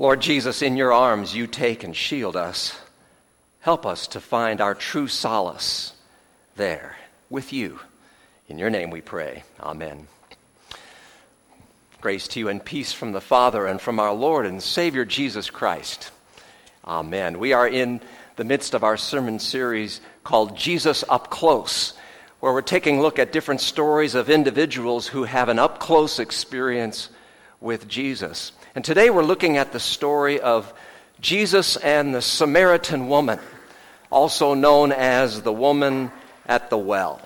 Lord Jesus, in your arms you take and shield us. Help us to find our true solace there with you. In your name we pray. Amen. Grace to you and peace from the Father and from our Lord and Savior Jesus Christ. Amen. We are in the midst of our sermon series called Jesus Up Close, where we're taking a look at different stories of individuals who have an up close experience with Jesus. And today we're looking at the story of Jesus and the Samaritan woman, also known as the woman at the well.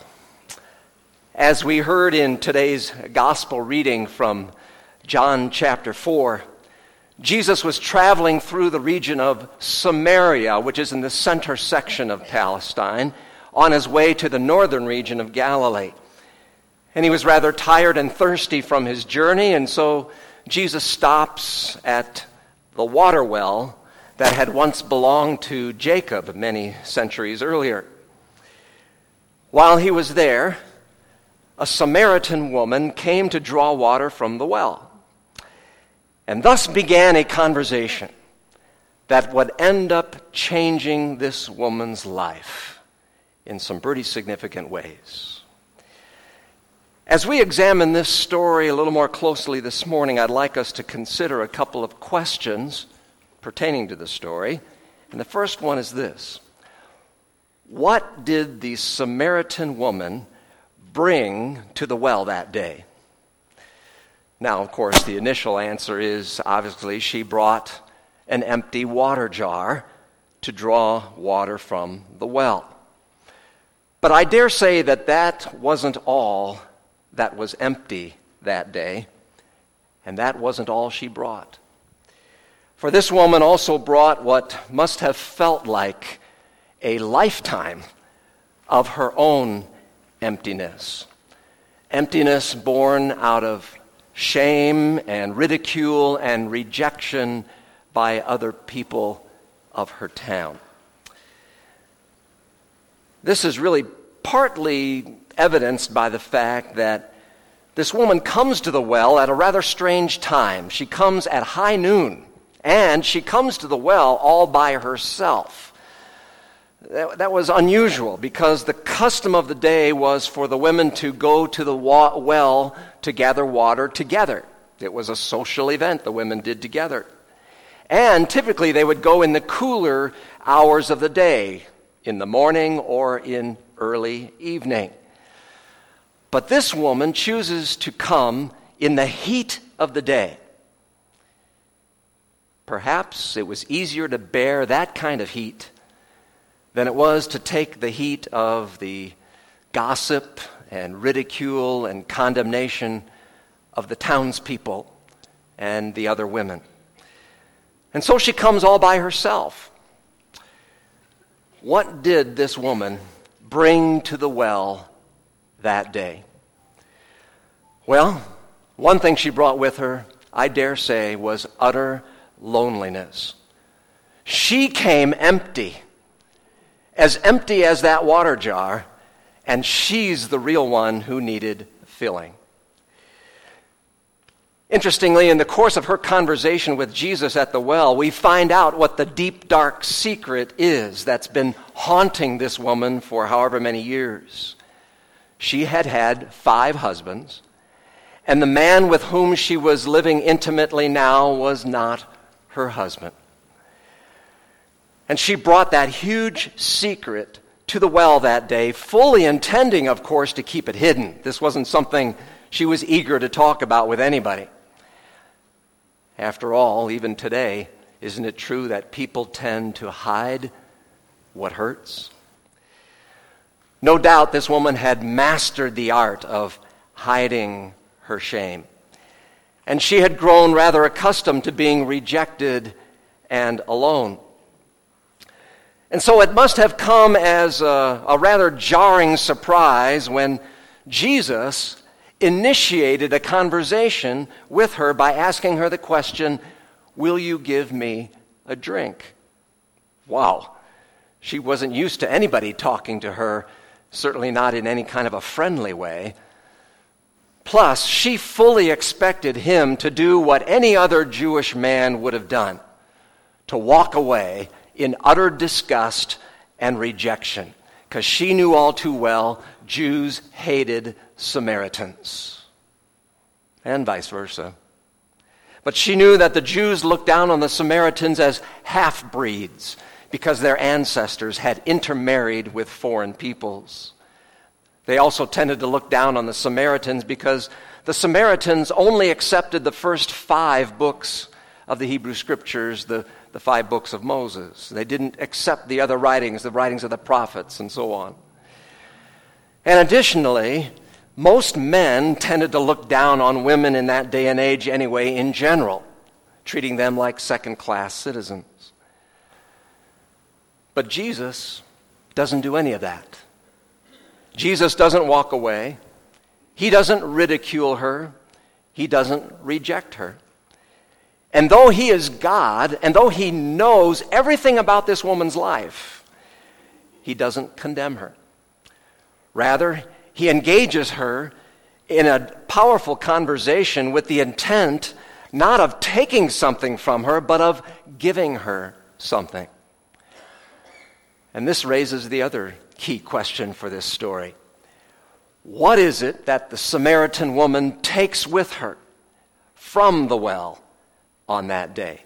As we heard in today's gospel reading from John chapter 4, Jesus was traveling through the region of Samaria, which is in the center section of Palestine, on his way to the northern region of Galilee. And he was rather tired and thirsty from his journey, and so Jesus stops at the water well that had once belonged to Jacob many centuries earlier. While he was there, a Samaritan woman came to draw water from the well. And thus began a conversation that would end up changing this woman's life in some pretty significant ways. As we examine this story a little more closely this morning, I'd like us to consider a couple of questions pertaining to the story. And the first one is this What did the Samaritan woman bring to the well that day? Now, of course, the initial answer is obviously she brought an empty water jar to draw water from the well. But I dare say that that wasn't all that was empty that day, and that wasn't all she brought. For this woman also brought what must have felt like a lifetime of her own emptiness. Emptiness born out of shame and ridicule and rejection by other people of her town. This is really partly evidenced by the fact that this woman comes to the well at a rather strange time. She comes at high noon, and she comes to the well all by herself. That, that was unusual because the custom of the day was for the women to go to the wa- well to gather water together. It was a social event the women did together. And typically they would go in the cooler hours of the day, in the morning or in early evening. But this woman chooses to come in the heat of the day. Perhaps it was easier to bear that kind of heat than it was to take the heat of the gossip and ridicule and condemnation of the townspeople and the other women. And so she comes all by herself. What did this woman bring to the well that day? Well, one thing she brought with her, I dare say, was utter loneliness. She came empty as empty as that water jar, and she's the real one who needed filling. Interestingly, in the course of her conversation with Jesus at the well, we find out what the deep, dark secret is that's been haunting this woman for however many years. She had had five husbands, and the man with whom she was living intimately now was not her husband. And she brought that huge secret to the well that day, fully intending, of course, to keep it hidden. This wasn't something she was eager to talk about with anybody. After all, even today, isn't it true that people tend to hide what hurts? No doubt this woman had mastered the art of hiding her shame. And she had grown rather accustomed to being rejected and alone. And so it must have come as a, a, rather jarring surprise when Jesus initiated a conversation with her by asking her the question, Will you give me a drink? Wow. She wasn't used to anybody talking to her, certainly not in any kind of a friendly way. Plus, she fully expected him to do what any other Jewish man would have done to walk away in utter disgust and rejection, because she knew all too well Jews hated Samaritans, and vice versa. But she knew that the Jews looked down on the Samaritans as half breeds because their ancestors had intermarried with foreign peoples. They also tended to look down on the Samaritans because the Samaritans only accepted the first five books of the Hebrew Scriptures, the, the five books of Moses. They didn't accept the other writings, the writings of the prophets, and so on. And additionally, most men tended to look down on women in that day and age anyway, in general, treating them like second class citizens. But Jesus doesn't do any of that. Jesus doesn't walk away, He doesn't ridicule her, He doesn't reject her. And though He is God, and though He knows everything about this woman's life, He doesn't condemn her. Rather, he engages her in a powerful conversation with the intent not of taking something from her, but of giving her something. And this raises the other key question for this story What is it that the Samaritan woman takes with her from the well on that day?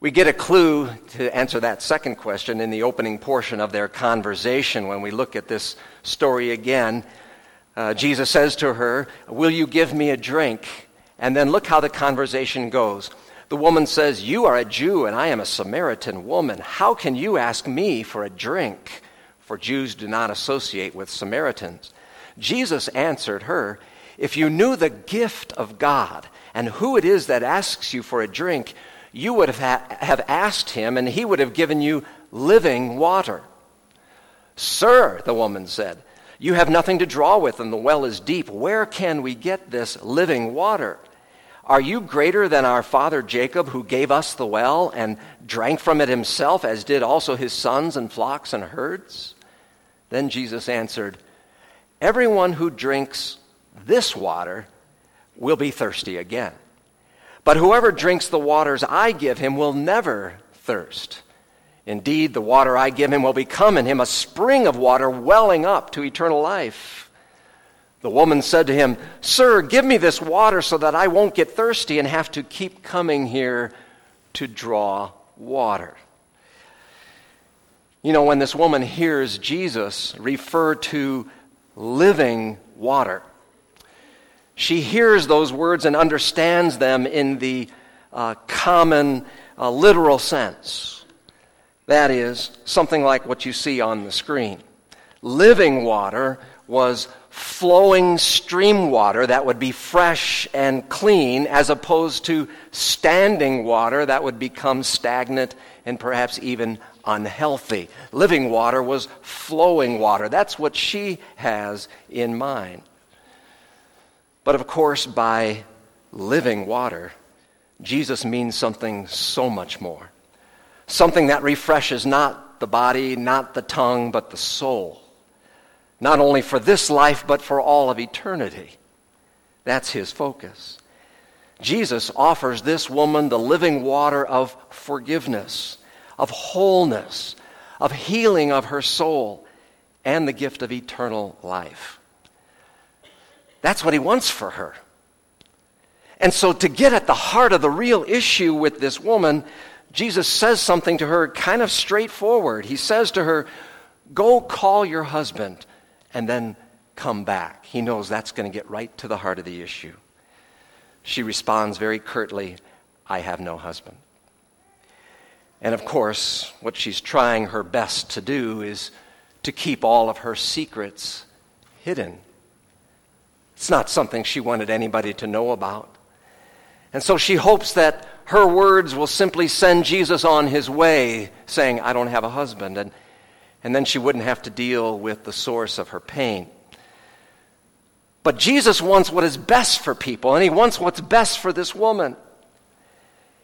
We get a clue to answer that second question in the opening portion of their conversation when we look at this story again. Uh, Jesus says to her, Will you give me a drink? And then look how the conversation goes. The woman says, You are a Jew and I am a Samaritan woman. How can you ask me for a drink? For Jews do not associate with Samaritans. Jesus answered her, If you knew the gift of God and who it is that asks you for a drink, you would have, ha- have asked him, and he would have given you living water. Sir, the woman said, you have nothing to draw with, and the well is deep. Where can we get this living water? Are you greater than our father Jacob, who gave us the well and drank from it himself, as did also his sons and flocks and herds? Then Jesus answered, Everyone who drinks this water will be thirsty again. But whoever drinks the waters I give him will never thirst. Indeed, the water I give him will become in him a spring of water welling up to eternal life. The woman said to him, Sir, give me this water so that I won't get thirsty and have to keep coming here to draw water. You know, when this woman hears Jesus refer to living water, she hears those words and understands them in the uh, common uh, literal sense. That is, something like what you see on the screen. Living water was flowing stream water that would be fresh and clean, as opposed to standing water that would become stagnant and perhaps even unhealthy. Living water was flowing water. That's what she has in mind. But of course, by living water, Jesus means something so much more. Something that refreshes not the body, not the tongue, but the soul. Not only for this life, but for all of eternity. That's his focus. Jesus offers this woman the living water of forgiveness, of wholeness, of healing of her soul, and the gift of eternal life. That's what he wants for her. And so, to get at the heart of the real issue with this woman, Jesus says something to her kind of straightforward. He says to her, Go call your husband and then come back. He knows that's going to get right to the heart of the issue. She responds very curtly, I have no husband. And of course, what she's trying her best to do is to keep all of her secrets hidden it's not something she wanted anybody to know about. And so she hopes that her words will simply send Jesus on his way, saying, I don't have a husband. And, and then she wouldn't have to deal with the source of her pain. But Jesus wants what is best for people, and he wants what's best for this woman.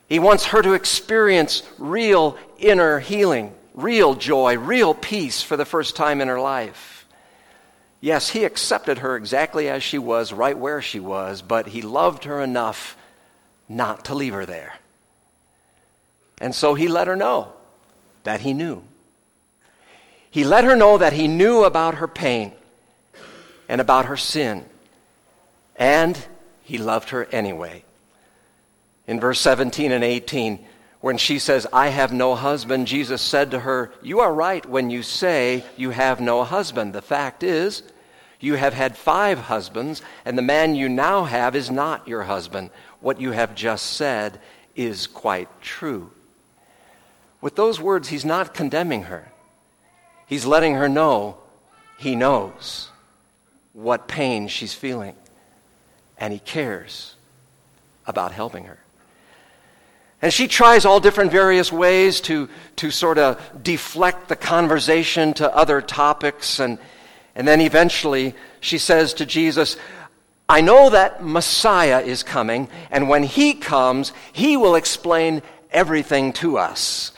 He wants her to experience real inner healing, real joy, real peace for the first time in her life. Yes, he accepted her exactly as she was, right where she was, but he loved her enough not to leave her there. And so he let her know that he knew. He let her know that he knew about her pain and about her sin. And he loved her anyway. In verse 17 and 18, when she says, I have no husband, Jesus said to her, You are right when you say you have no husband. The fact is, you have had five husbands, and the man you now have is not your husband. What you have just said is quite true. With those words, he's not condemning her. He's letting her know he knows what pain she's feeling, and he cares about helping her. And she tries all different various ways to, to sort of deflect the conversation to other topics. And, and then eventually she says to Jesus, I know that Messiah is coming, and when he comes, he will explain everything to us.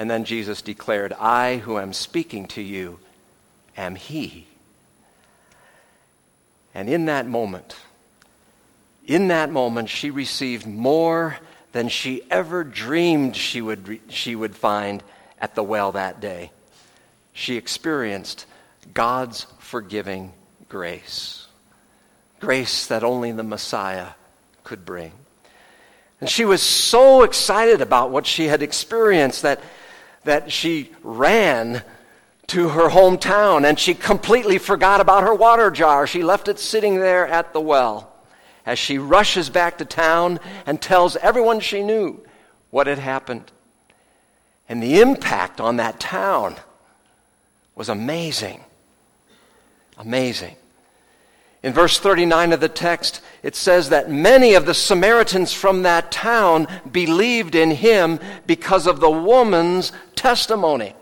And then Jesus declared, I who am speaking to you am he. And in that moment, in that moment, she received more than she ever dreamed she would, re- she would find at the well that day. She experienced God's forgiving grace, grace that only the Messiah could bring. And she was so excited about what she had experienced that, that she ran to her hometown and she completely forgot about her water jar. She left it sitting there at the well as she rushes back to town and tells everyone she knew what had happened. And the impact on that town was amazing. Amazing. In verse 39 of the text, it says that many of the Samaritans from that town believed in him because of the woman's testimony.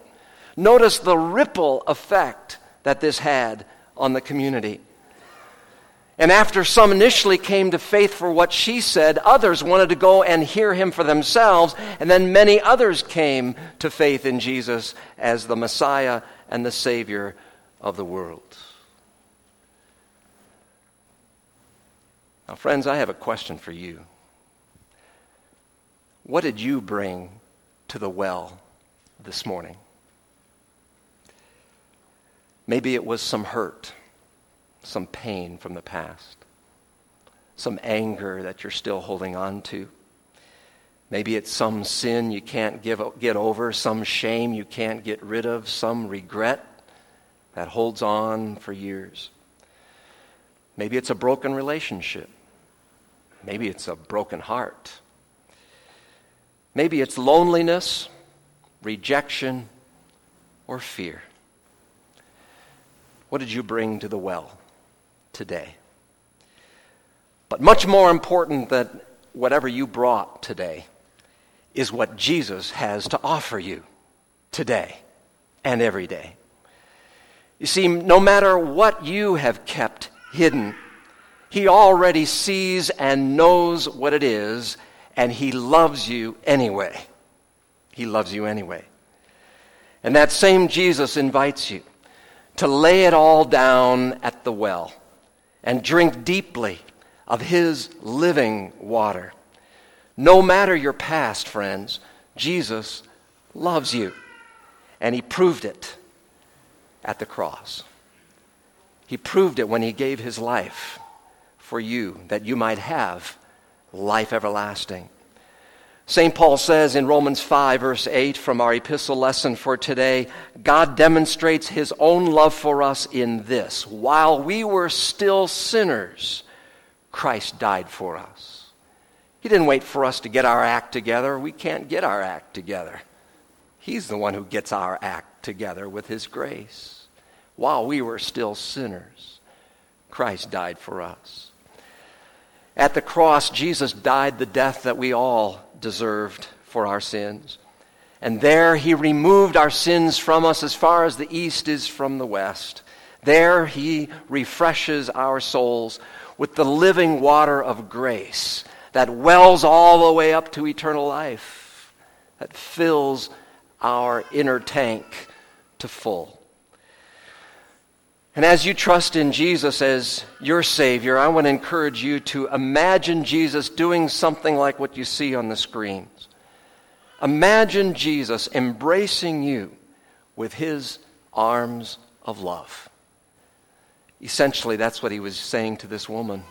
Notice the ripple effect that this had on the community. And after some initially came to faith for what she said, others wanted to go and hear him for themselves. And then many others came to faith in Jesus as the Messiah and the Savior of the world. Now, friends, I have a question for you. What did you bring to the well this morning? Maybe it was some hurt some pain from the past, some anger that you're still holding on to. Maybe it's some sin you can't give, get over, some shame you can't get rid of, some regret that holds on for years. Maybe it's a broken relationship. Maybe it's a broken heart. Maybe it's loneliness, rejection, or fear. What did you bring to the well? today. But much more important than whatever you brought today is what Jesus has to offer you today and every day. You see, no matter what you have kept hidden, He already sees and knows what it is, and He loves you anyway. He loves you anyway. And that same Jesus invites you to lay it all down at the well and drink deeply of His living water. No matter your past, friends, Jesus loves you. And He proved it at the cross. He proved it when He gave His life for you, that you might have life everlasting. St. Paul says in Romans 5, verse 8, from our epistle lesson for today, God demonstrates his own love for us in this. While we were still sinners, Christ died for us. He didn't wait for us to get our act together. We can't get our act together. He's the one who gets our act together with his grace. While we were still sinners, Christ died for us. At the cross, Jesus died the death that we all deserved for our sins. And there he removed our sins from us as far as the east is from the west. There he refreshes our souls with the living water of grace that wells all the way up to eternal life, that fills our inner tank to full. And as you trust in Jesus as your Savior, I want to encourage you to imagine Jesus doing something like what you see on the screens. Imagine Jesus embracing you with his arms of love. Essentially, that's what he was saying to this woman.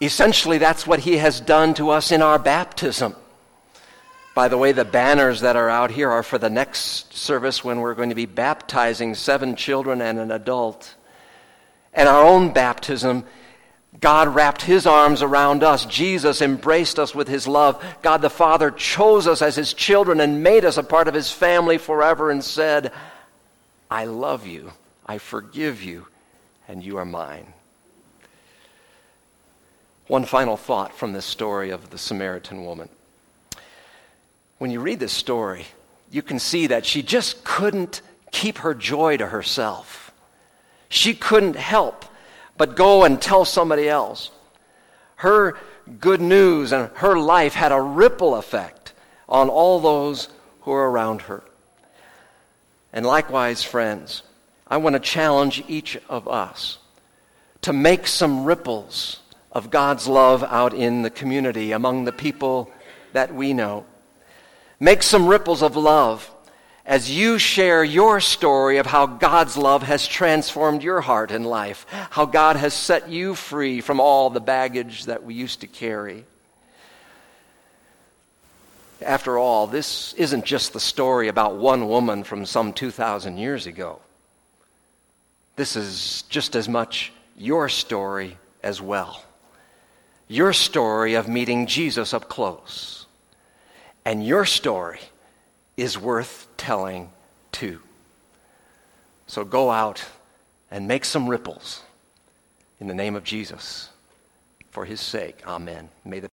Essentially, that's what he has done to us in our baptism. By the way, the banners that are out here are for the next service when we're going to be baptizing seven children and an adult. And our own baptism, God wrapped his arms around us. Jesus embraced us with his love. God the Father chose us as his children and made us a part of his family forever and said, I love you, I forgive you, and you are mine. One final thought from this story of the Samaritan woman when you read this story, you can see that she just couldn't keep her joy to herself. She couldn't help but go and tell somebody else. Her good news and her life had a ripple effect on all those who are around her. And likewise, friends, I want to challenge each of us to make some ripples of God's love out in the community among the people that we know. Make some ripples of love as you share your story of how God's love has transformed your heart and life, how God has set you free from all the baggage that we used to carry. After all, this isn't just the story about one woman from some 2,000 years ago. This is just as much your story as well. Your story of meeting Jesus up close and your story is worth telling too. So go out and make some ripples in the name of Jesus. For his sake, amen. May the